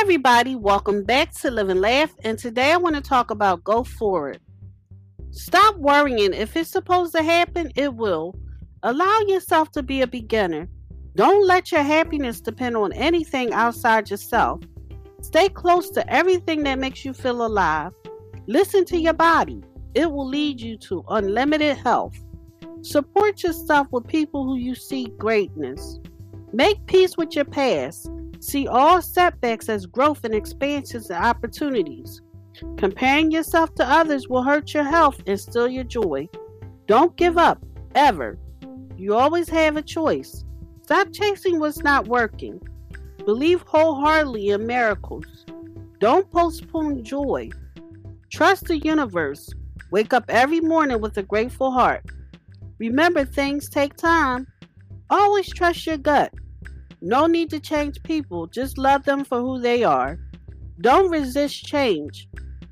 everybody, welcome back to Live and Laugh. And today I want to talk about go forward. Stop worrying. If it's supposed to happen, it will. Allow yourself to be a beginner. Don't let your happiness depend on anything outside yourself. Stay close to everything that makes you feel alive. Listen to your body, it will lead you to unlimited health. Support yourself with people who you see greatness. Make peace with your past. See all setbacks as growth and expansions and opportunities. Comparing yourself to others will hurt your health and steal your joy. Don't give up, ever. You always have a choice. Stop chasing what's not working. Believe wholeheartedly in miracles. Don't postpone joy. Trust the universe. Wake up every morning with a grateful heart. Remember, things take time. Always trust your gut. No need to change people, just love them for who they are. Don't resist change.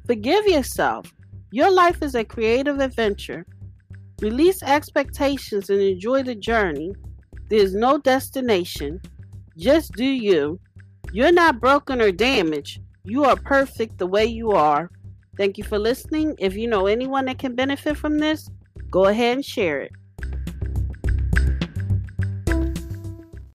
Forgive yourself. Your life is a creative adventure. Release expectations and enjoy the journey. There's no destination. Just do you. You're not broken or damaged. You are perfect the way you are. Thank you for listening. If you know anyone that can benefit from this, go ahead and share it.